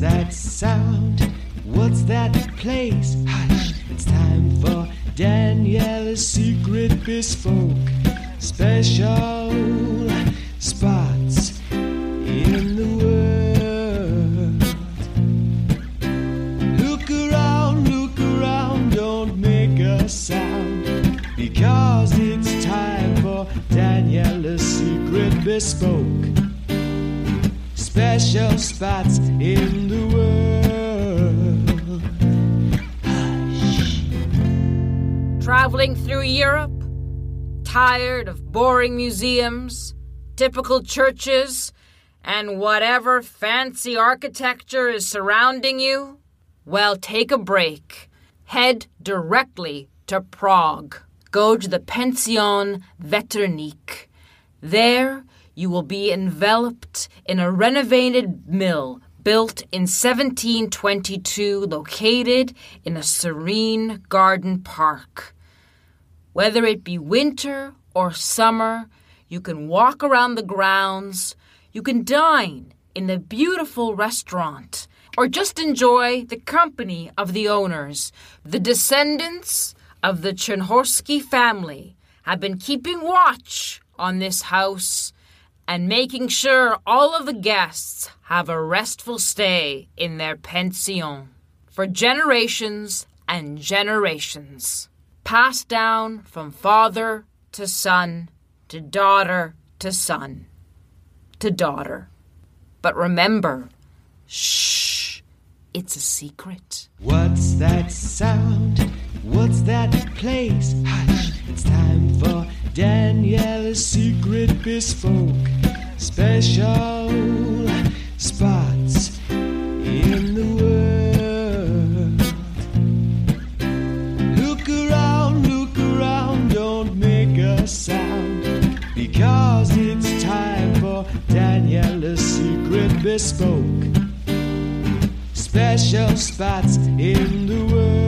That sound? What's that place? Hush, it's time for Daniela's secret bespoke special spots in the world. Look around, look around, don't make a sound because it's time for Daniela's secret bespoke special spots in the world. Traveling through Europe? Tired of boring museums, typical churches, and whatever fancy architecture is surrounding you? Well, take a break. Head directly to Prague. Go to the Pension Veternik. There, you will be enveloped in a renovated mill built in 1722, located in a serene garden park. Whether it be winter or summer, you can walk around the grounds, you can dine in the beautiful restaurant, or just enjoy the company of the owners. The descendants of the Chernohorsky family have been keeping watch on this house and making sure all of the guests have a restful stay in their pension for generations and generations, passed down from father to son to daughter to son to daughter. But remember, shh, it's a secret. What's that sound? What's that place? Hush, it's time for Daniela's secret bespoke special spots in the world. Look around, look around, don't make a sound because it's time for Daniela's secret bespoke special spots in the world.